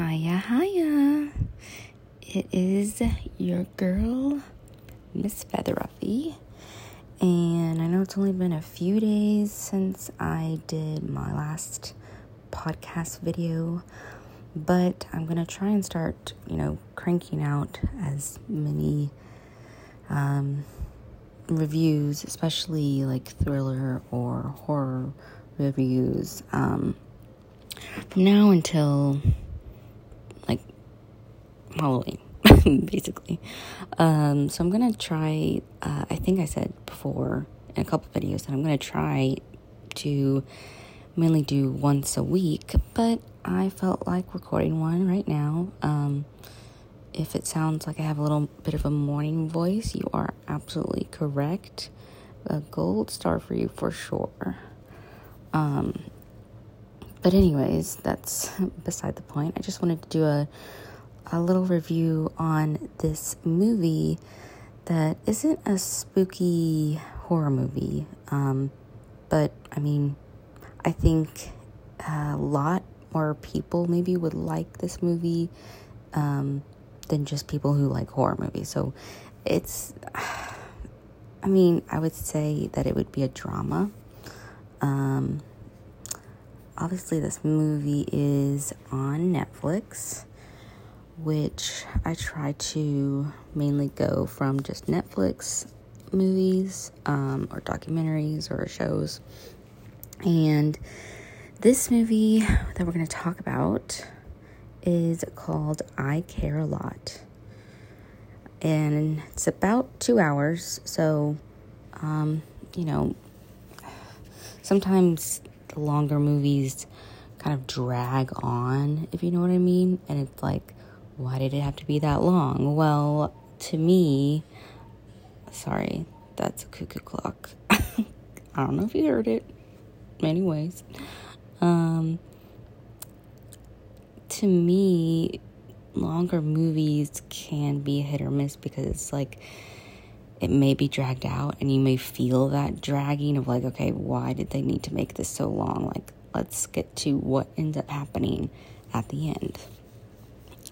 Hiya, hiya. It is your girl, Miss Featheruffy. And I know it's only been a few days since I did my last podcast video, but I'm going to try and start, you know, cranking out as many um, reviews, especially like thriller or horror reviews, um, from now until Halloween, basically. Um, so I'm gonna try. Uh, I think I said before in a couple videos that I'm gonna try to mainly do once a week, but I felt like recording one right now. Um, if it sounds like I have a little bit of a morning voice, you are absolutely correct. A gold star for you for sure. Um, but anyways, that's beside the point. I just wanted to do a a little review on this movie that isn't a spooky horror movie. Um, but I mean, I think a lot more people maybe would like this movie um, than just people who like horror movies. So it's, I mean, I would say that it would be a drama. Um, obviously, this movie is on Netflix, which I try to mainly go from just Netflix movies um, or documentaries or shows. And this movie that we're going to talk about is called I Care a Lot. And it's about two hours. So, um, you know, sometimes the longer movies kind of drag on, if you know what I mean. And it's like, why did it have to be that long? Well, to me, sorry, that's a cuckoo clock. I don't know if you heard it. Anyways, um, to me, longer movies can be a hit or miss because it's like it may be dragged out and you may feel that dragging of like, okay, why did they need to make this so long? Like, let's get to what ends up happening at the end.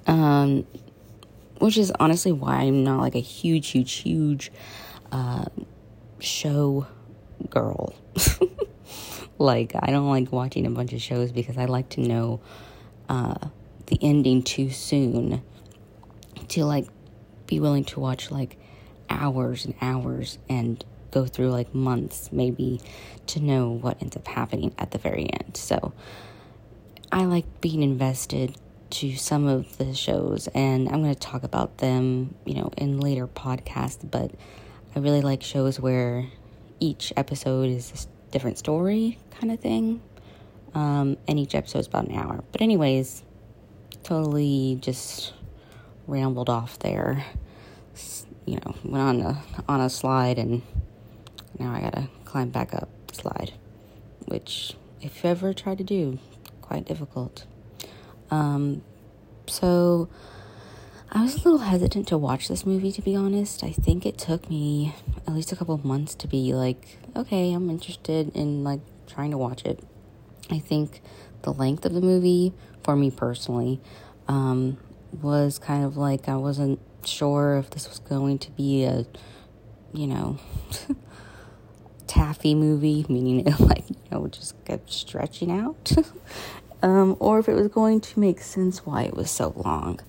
Um, which is honestly why I'm not like a huge, huge, huge uh, show girl. like, I don't like watching a bunch of shows because I like to know uh, the ending too soon to like be willing to watch like hours and hours and go through like months maybe to know what ends up happening at the very end. So I like being invested to some of the shows and I'm going to talk about them, you know, in later podcasts, but I really like shows where each episode is a different story kind of thing. Um, and each episode is about an hour. But anyways, totally just rambled off there. You know, went on a on a slide and now I gotta climb back up slide, which if ever tried to do, quite difficult. Um, so I was a little hesitant to watch this movie, to be honest. I think it took me at least a couple of months to be like, okay, I'm interested in like trying to watch it. I think the length of the movie, for me personally, um, was kind of like I wasn't sure if this was going to be a, you know, taffy movie, meaning it like, you know, just kept stretching out, um, or if it was going to make sense why it was so long.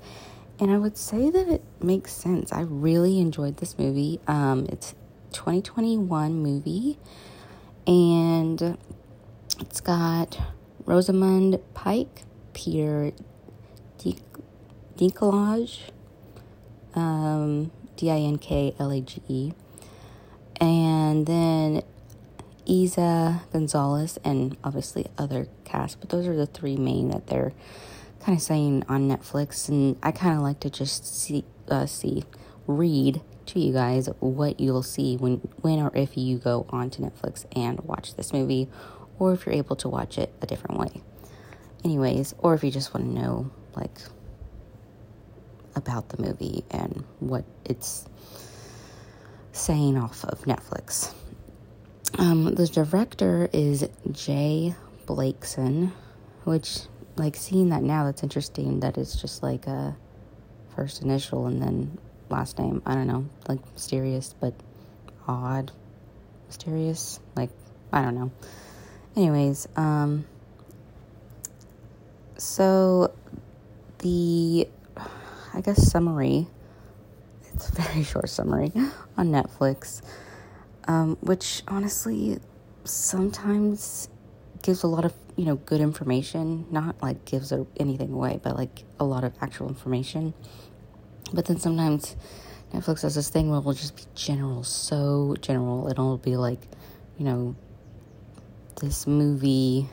And I would say that it makes sense. I really enjoyed this movie. Um, it's 2021 movie, and it's got Rosamund Pike, Peter Dinklage, um, D I N K L A G E, and then Eiza Gonzalez, and obviously other cast, but those are the three main that they're kind of saying on Netflix. And I kind of like to just see, uh, see, read to you guys what you'll see when, when or if you go onto Netflix and watch this movie, or if you're able to watch it a different way. Anyways, or if you just want to know, like, about the movie and what it's saying off of Netflix. Um, the director is Jay Blakeson, which like seeing that now, that's interesting that it's just like a first initial and then last name. I don't know, like mysterious, but odd. Mysterious, like, I don't know. Anyways, um, so the, I guess, summary, it's a very short summary on Netflix, um, which honestly sometimes gives a lot of you know good information not like gives anything away but like a lot of actual information. But then sometimes netflix has this thing where it will just be general so general. It'll be like you know this movie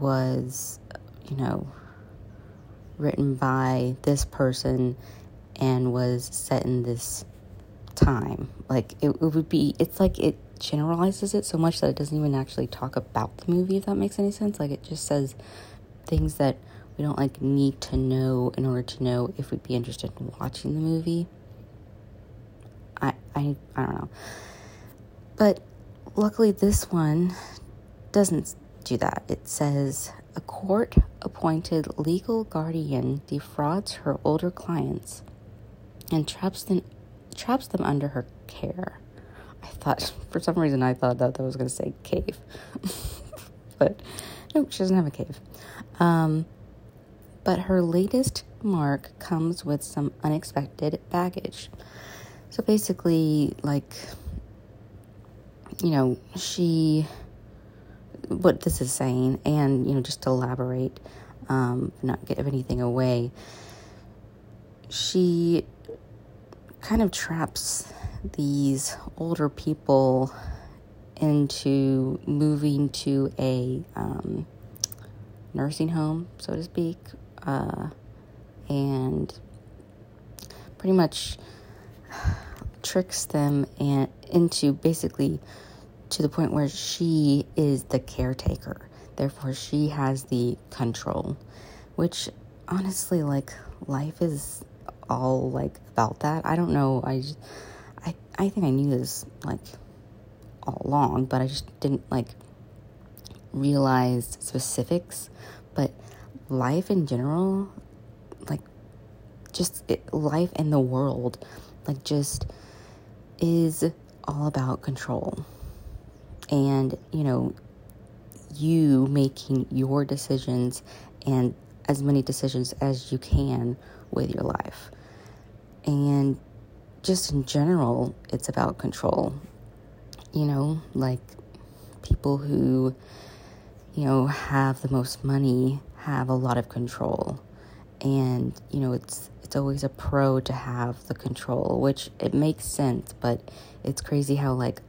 was you know written by this person and was set in this time. Like it, it would be it's like it generalizes it so much that it doesn't even actually talk about the movie if that makes any sense. Like it just says things that we don't like need to know in order to know if we'd be interested in watching the movie. I i, I don't know. But luckily this one doesn't do that. It says a court appointed legal guardian defrauds her older clients and traps them traps them under her care I thought, for some reason, I thought that that was going to say cave. but no, she doesn't have a cave. Um, but her latest mark comes with some unexpected baggage. So basically, like, you know, she, what this is saying, and, you know, just to elaborate, um, not give anything away, she kind of traps these older people into moving to a um, nursing home, so to speak, uh, and pretty much tricks them and into basically to the point where she is the caretaker. Therefore, she has the control, which honestly, like, life is all like about that. I don't know. I just, I, I think I knew this like all along, but I just didn't like realize specifics. But life in general, like just it, life in the world, like just is all about control. And, you know, you making your decisions and as many decisions as you can with your life. And just in general, it's about control. You know, like people who, you know, have the most money have a lot of control. And, you know, it's it's always a pro to have the control, which it makes sense, but it's crazy how like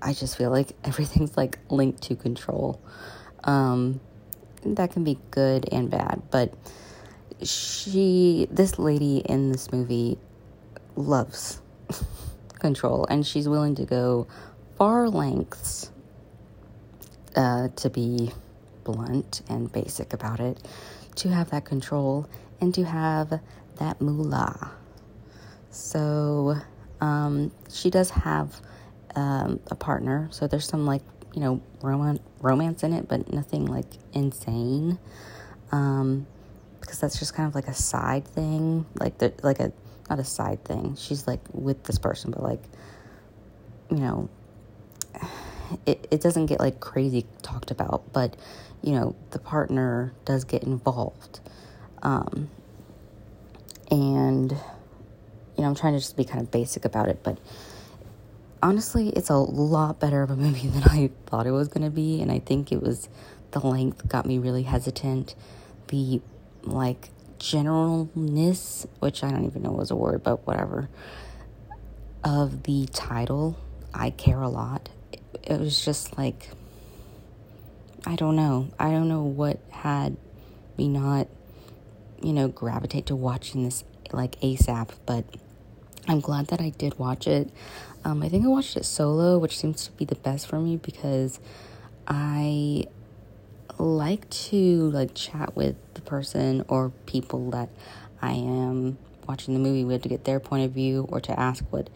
I just feel like everything's like linked to control. Um that can be good and bad, but she this lady in this movie loves control and she's willing to go far lengths uh, to be blunt and basic about it, to have that control and to have that moolah. So um, she does have um, a partner, so there's some like you know rom- romance in it, but nothing like insane. Um, because that's just kind of like a side thing, like the, like a not a side thing. She's like with this person, but like, you know, it, it doesn't get like crazy talked about, but you know, the partner does get involved. Um, and, you know, I'm trying to just be kind of basic about it, but honestly, it's a lot better of a movie than I thought it was going to be. And I think it was the length got me really hesitant. The like generalness, which I don't even know was a word, but whatever, of the title, I care a lot. It, was just like, I don't know. I don't know what had me not, you know, gravitate to watching this like ASAP, but I'm glad that I did watch it. Um, I think I watched it solo, which seems to be the best for me because I like to like chat with the person or people that I am watching the movie with to get their point of view or to ask what,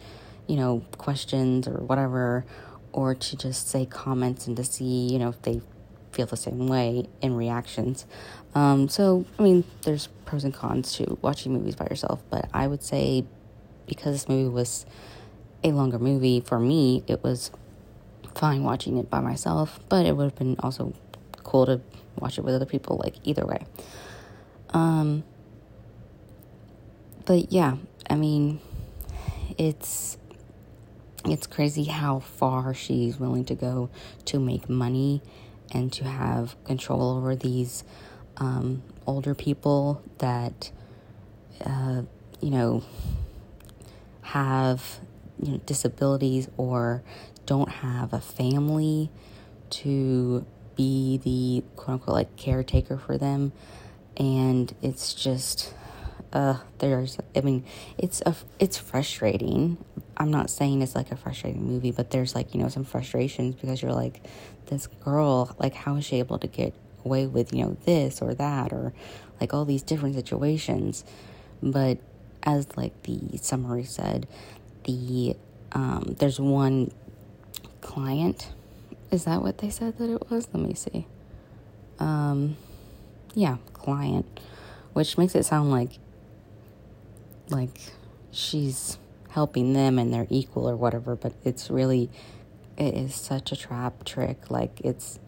you know, questions or whatever, or to just say comments and to see, you know, if they feel the same way in reactions. Um, so, I mean, there's pros and cons to watching movies by yourself, but I would say because this movie was a longer movie, for me, it was fine watching it by myself, but it would have been also cool to watch it with other people, like either way. Um, but yeah, I mean, it's it's crazy how far she's willing to go to make money and to have control over these um, older people that uh, you know have you know disabilities or don't have a family to be the quote unquote like caretaker for them. And it's just uh there's i mean it's a it's frustrating. I'm not saying it's like a frustrating movie but there's like you know some frustrations because you're like this girl like how is she able to get away with you know this or that or like all these different situations? But as like the summary said the um there's one client is that what they said that it was? Let me see. Um yeah client. Which makes it sound like like she's helping them and they're equal or whatever, but it's really it is such a trap trick. Like it's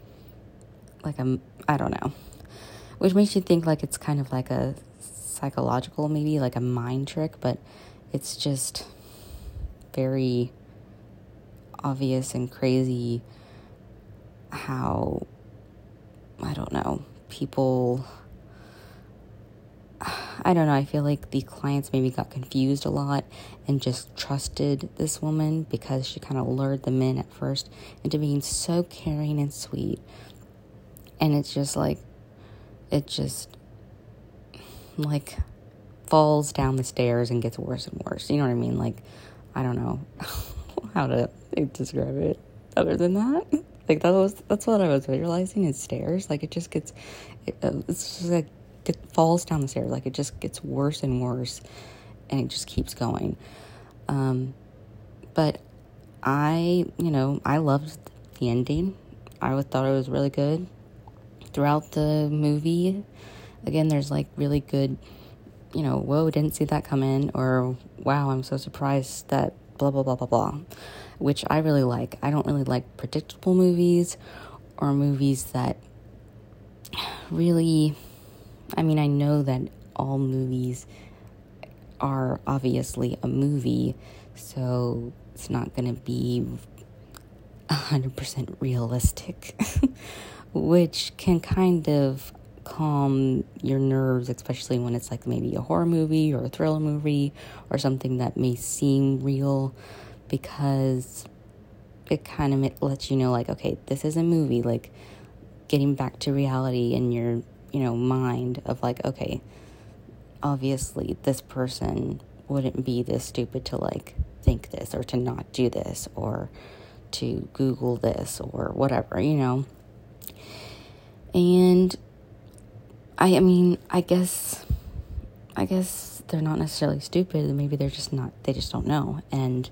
like a I don't know, which makes you think like it's kind of like a psychological maybe like a mind trick, but it's just very obvious and crazy how I don't know people I don't know, I feel like the clients maybe got confused a lot and just trusted this woman because she kind of lured them in at first into being so caring and sweet. And it's just like, it just like falls down the stairs and gets worse and worse. You know what I mean? Like, I don't know how to describe it other than that. Like that was that's what I was visualizing is stairs. Like it just gets, it, uh, it's just like it falls down the stairs. Like it just gets worse and worse, and it just keeps going. Um, but I, you know, I loved the ending. I thought it was really good throughout the movie. Again, there's like really good, you know, whoa, didn't see that come in, or wow, I'm so surprised that blah blah blah blah blah, which I really like. I don't really like predictable movies or movies that really I mean, I know that all movies are obviously a movie, so it's not going to be 100% realistic, which can kind of calm your nerves, especially when it's like maybe a horror movie or a thriller movie or something that may seem real because it kind of lets you know, like, okay, this is a movie, like getting back to reality in your you know, mind of like, okay, obviously this person wouldn't be this stupid to like think this or to not do this or to Google this or whatever, you know. And I, I mean, I guess, I guess they're not necessarily stupid. Maybe they're just not, they just don't know. And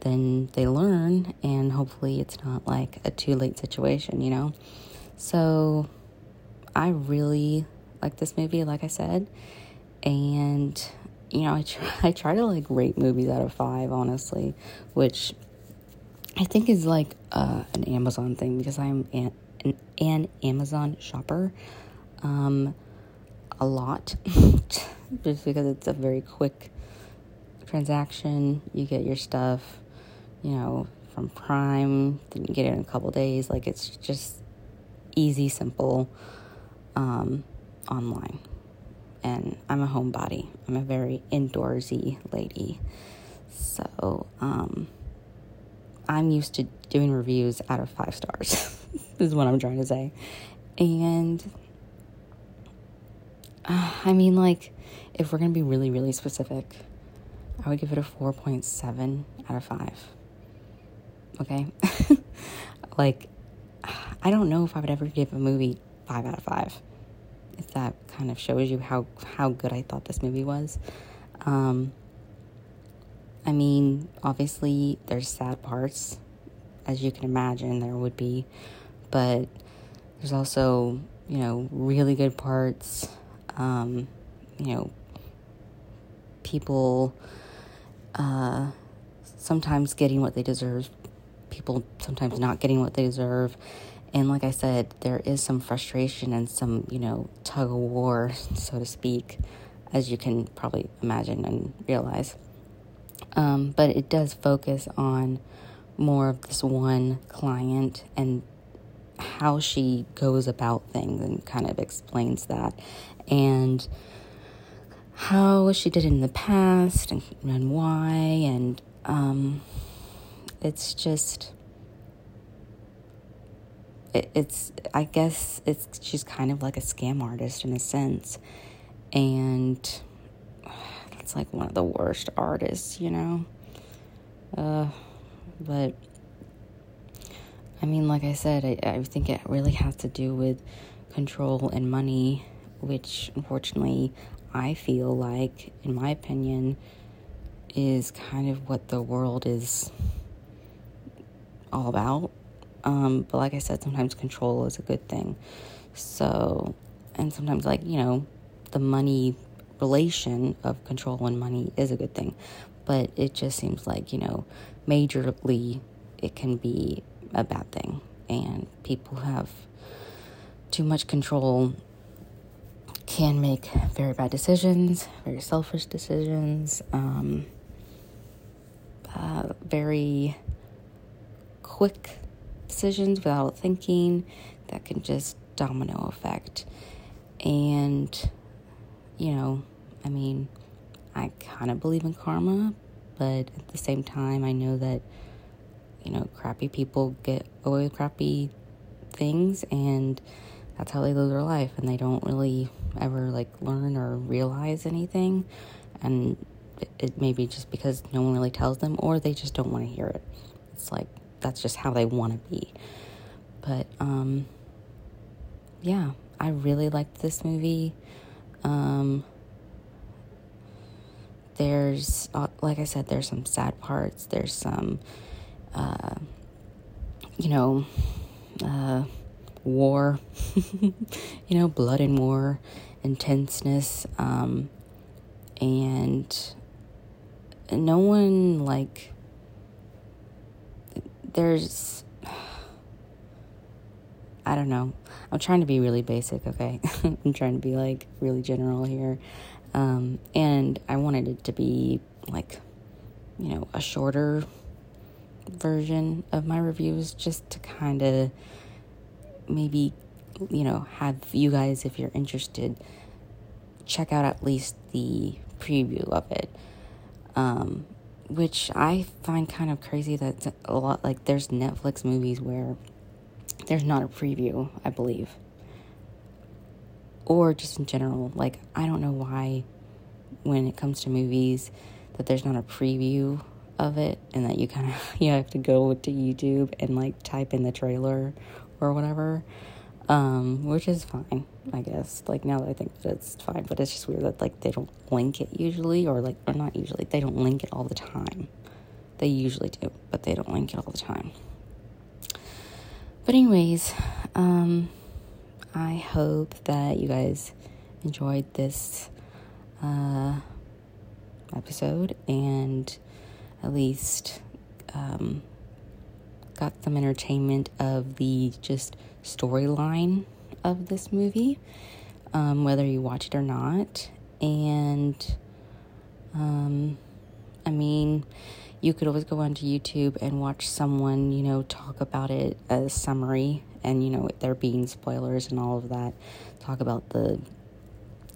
then they learn, and hopefully it's not like a too late situation, you know? So I really like this movie, like I said. And, you know, I try, I try to like rate movies out of five, honestly, which I think is like uh, an Amazon thing because I'm an, an, an Amazon shopper um, a lot just because it's a very quick transaction. You get your stuff, you know, from Prime, Didn't get it in a couple days. Like it's just easy, simple um, online. And I'm a homebody. I'm a very indoorsy lady. So um, I'm used to doing reviews out of five stars, is what I'm trying to say. And uh, I mean, like, if we're going to be really, really specific, I would give it a 4.7 out of 5. Okay? like, I don't know if I would ever give a movie 5 out of 5 if that kind of shows you how how good I thought this movie was. Um, I mean, obviously there's sad parts, as you can imagine there would be, but there's also, you know, really good parts. Um, you know, people uh, sometimes getting what they deserve, people sometimes not getting what they deserve. And like I said, there is some frustration and some, you know, tug of war, so to speak, as you can probably imagine and realize. Um, but it does focus on more of this one client and how she goes about things and kind of explains that. And how she did it in the past and, and why. And um, it's just. It, it's, I guess it's, she's kind of like a scam artist in a sense. And it's like one of the worst artists, you know? Uh, but I mean, like I said, I, I think it really has to do with control and money, which unfortunately I feel like, in my opinion, is kind of what the world is all about. Um, but like I said, sometimes control is a good thing. So, and sometimes, like, you know, the money relation of control and money is a good thing. But it just seems like, you know, majorly it can be a bad thing. And people have too much control can make very bad decisions, very selfish decisions, um, uh, very quick decisions without thinking that can just domino effect. And, you know, I mean, I kind of believe in karma, but at the same time, I know that, you know, crappy people get away with crappy things and that's how they live their life and they don't really ever like learn or realize anything and it, it may be just because no one really tells them or they just don't want to hear it it's like that's just how they want to be. But um yeah i really liked this movie. Um there's uh, like i said there's some sad parts there's some uh you know uh war, you know, blood and war, intenseness, um, and no one like there's I don't know. I'm trying to be really basic, okay? I'm trying to be like really general here. Um, and I wanted it to be like, you know, a shorter version of my reviews just to kind of maybe, you know, have you guys, if you're interested, check out at least the preview of it. Um, which I find kind of crazy that a lot like there's Netflix movies where there's not a preview, I believe. Or just in general, like I don't know why when it comes to movies that there's not a preview of it and that you kind of you have to go to YouTube and like type in the trailer or whatever, um, which is fine, I guess. Like now that I think that it's fine, but it's just weird that like they don't link it usually, or like or not usually, they don't link it all the time. They usually do, but they don't link it all the time. But anyways, um, I hope that you guys enjoyed this uh, episode and at least um, got some entertainment of the just storyline of this movie, um, whether you watch it or not. And, um, I mean, you could always go onto YouTube and watch someone, you know, talk about it as summary and, you know, there being spoilers and all of that. Talk about the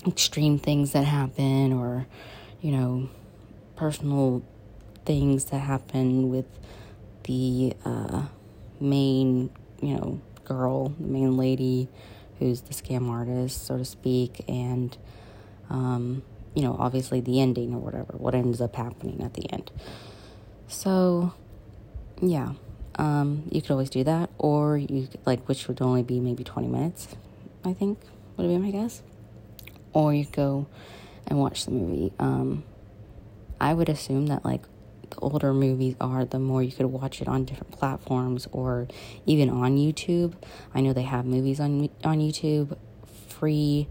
extreme things that happen or, you know, personal things that happen with the uh, main, you know, girl, the main lady who's the scam artist, so to speak, and, um, you know, obviously the ending or whatever, what ends up happening at the end. So, yeah, um, you could always do that, or you could, like, which would only be maybe 20 minutes, I think, would be my guess. Or you go and watch the movie. Um, I would assume that, like, the older movies are, the more you could watch it on different platforms or even on YouTube. I know they have movies on on YouTube free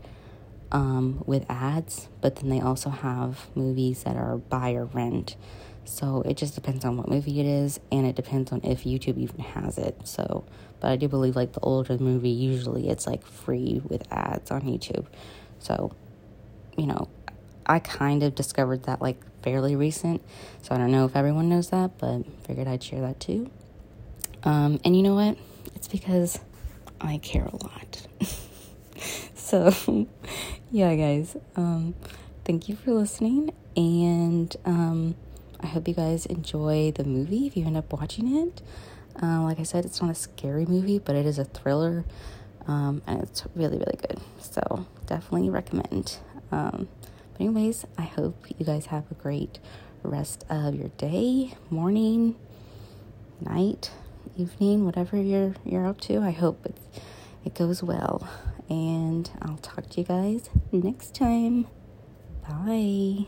um, with ads, but then they also have movies that are buy or rent. So it just depends on what movie it is, and it depends on if YouTube even has it. So, but I do believe like the older movie, usually it's like free with ads on YouTube. So, you know, I kind of discovered that like fairly recent. So I don't know if everyone knows that, but figured I'd share that too. Um, and you know what? It's because I care a lot. so, yeah, guys. Um, thank you for listening, and um, I hope you guys enjoy the movie if you end up watching it. Uh, like I said, it's not a scary movie, but it is a thriller, um, and it's really, really good. So, definitely recommend. Um, anyways, I hope you guys have a great rest of your day, morning, night, evening, whatever you're you're up to. I hope it it goes well, and I'll talk to you guys next time. Bye.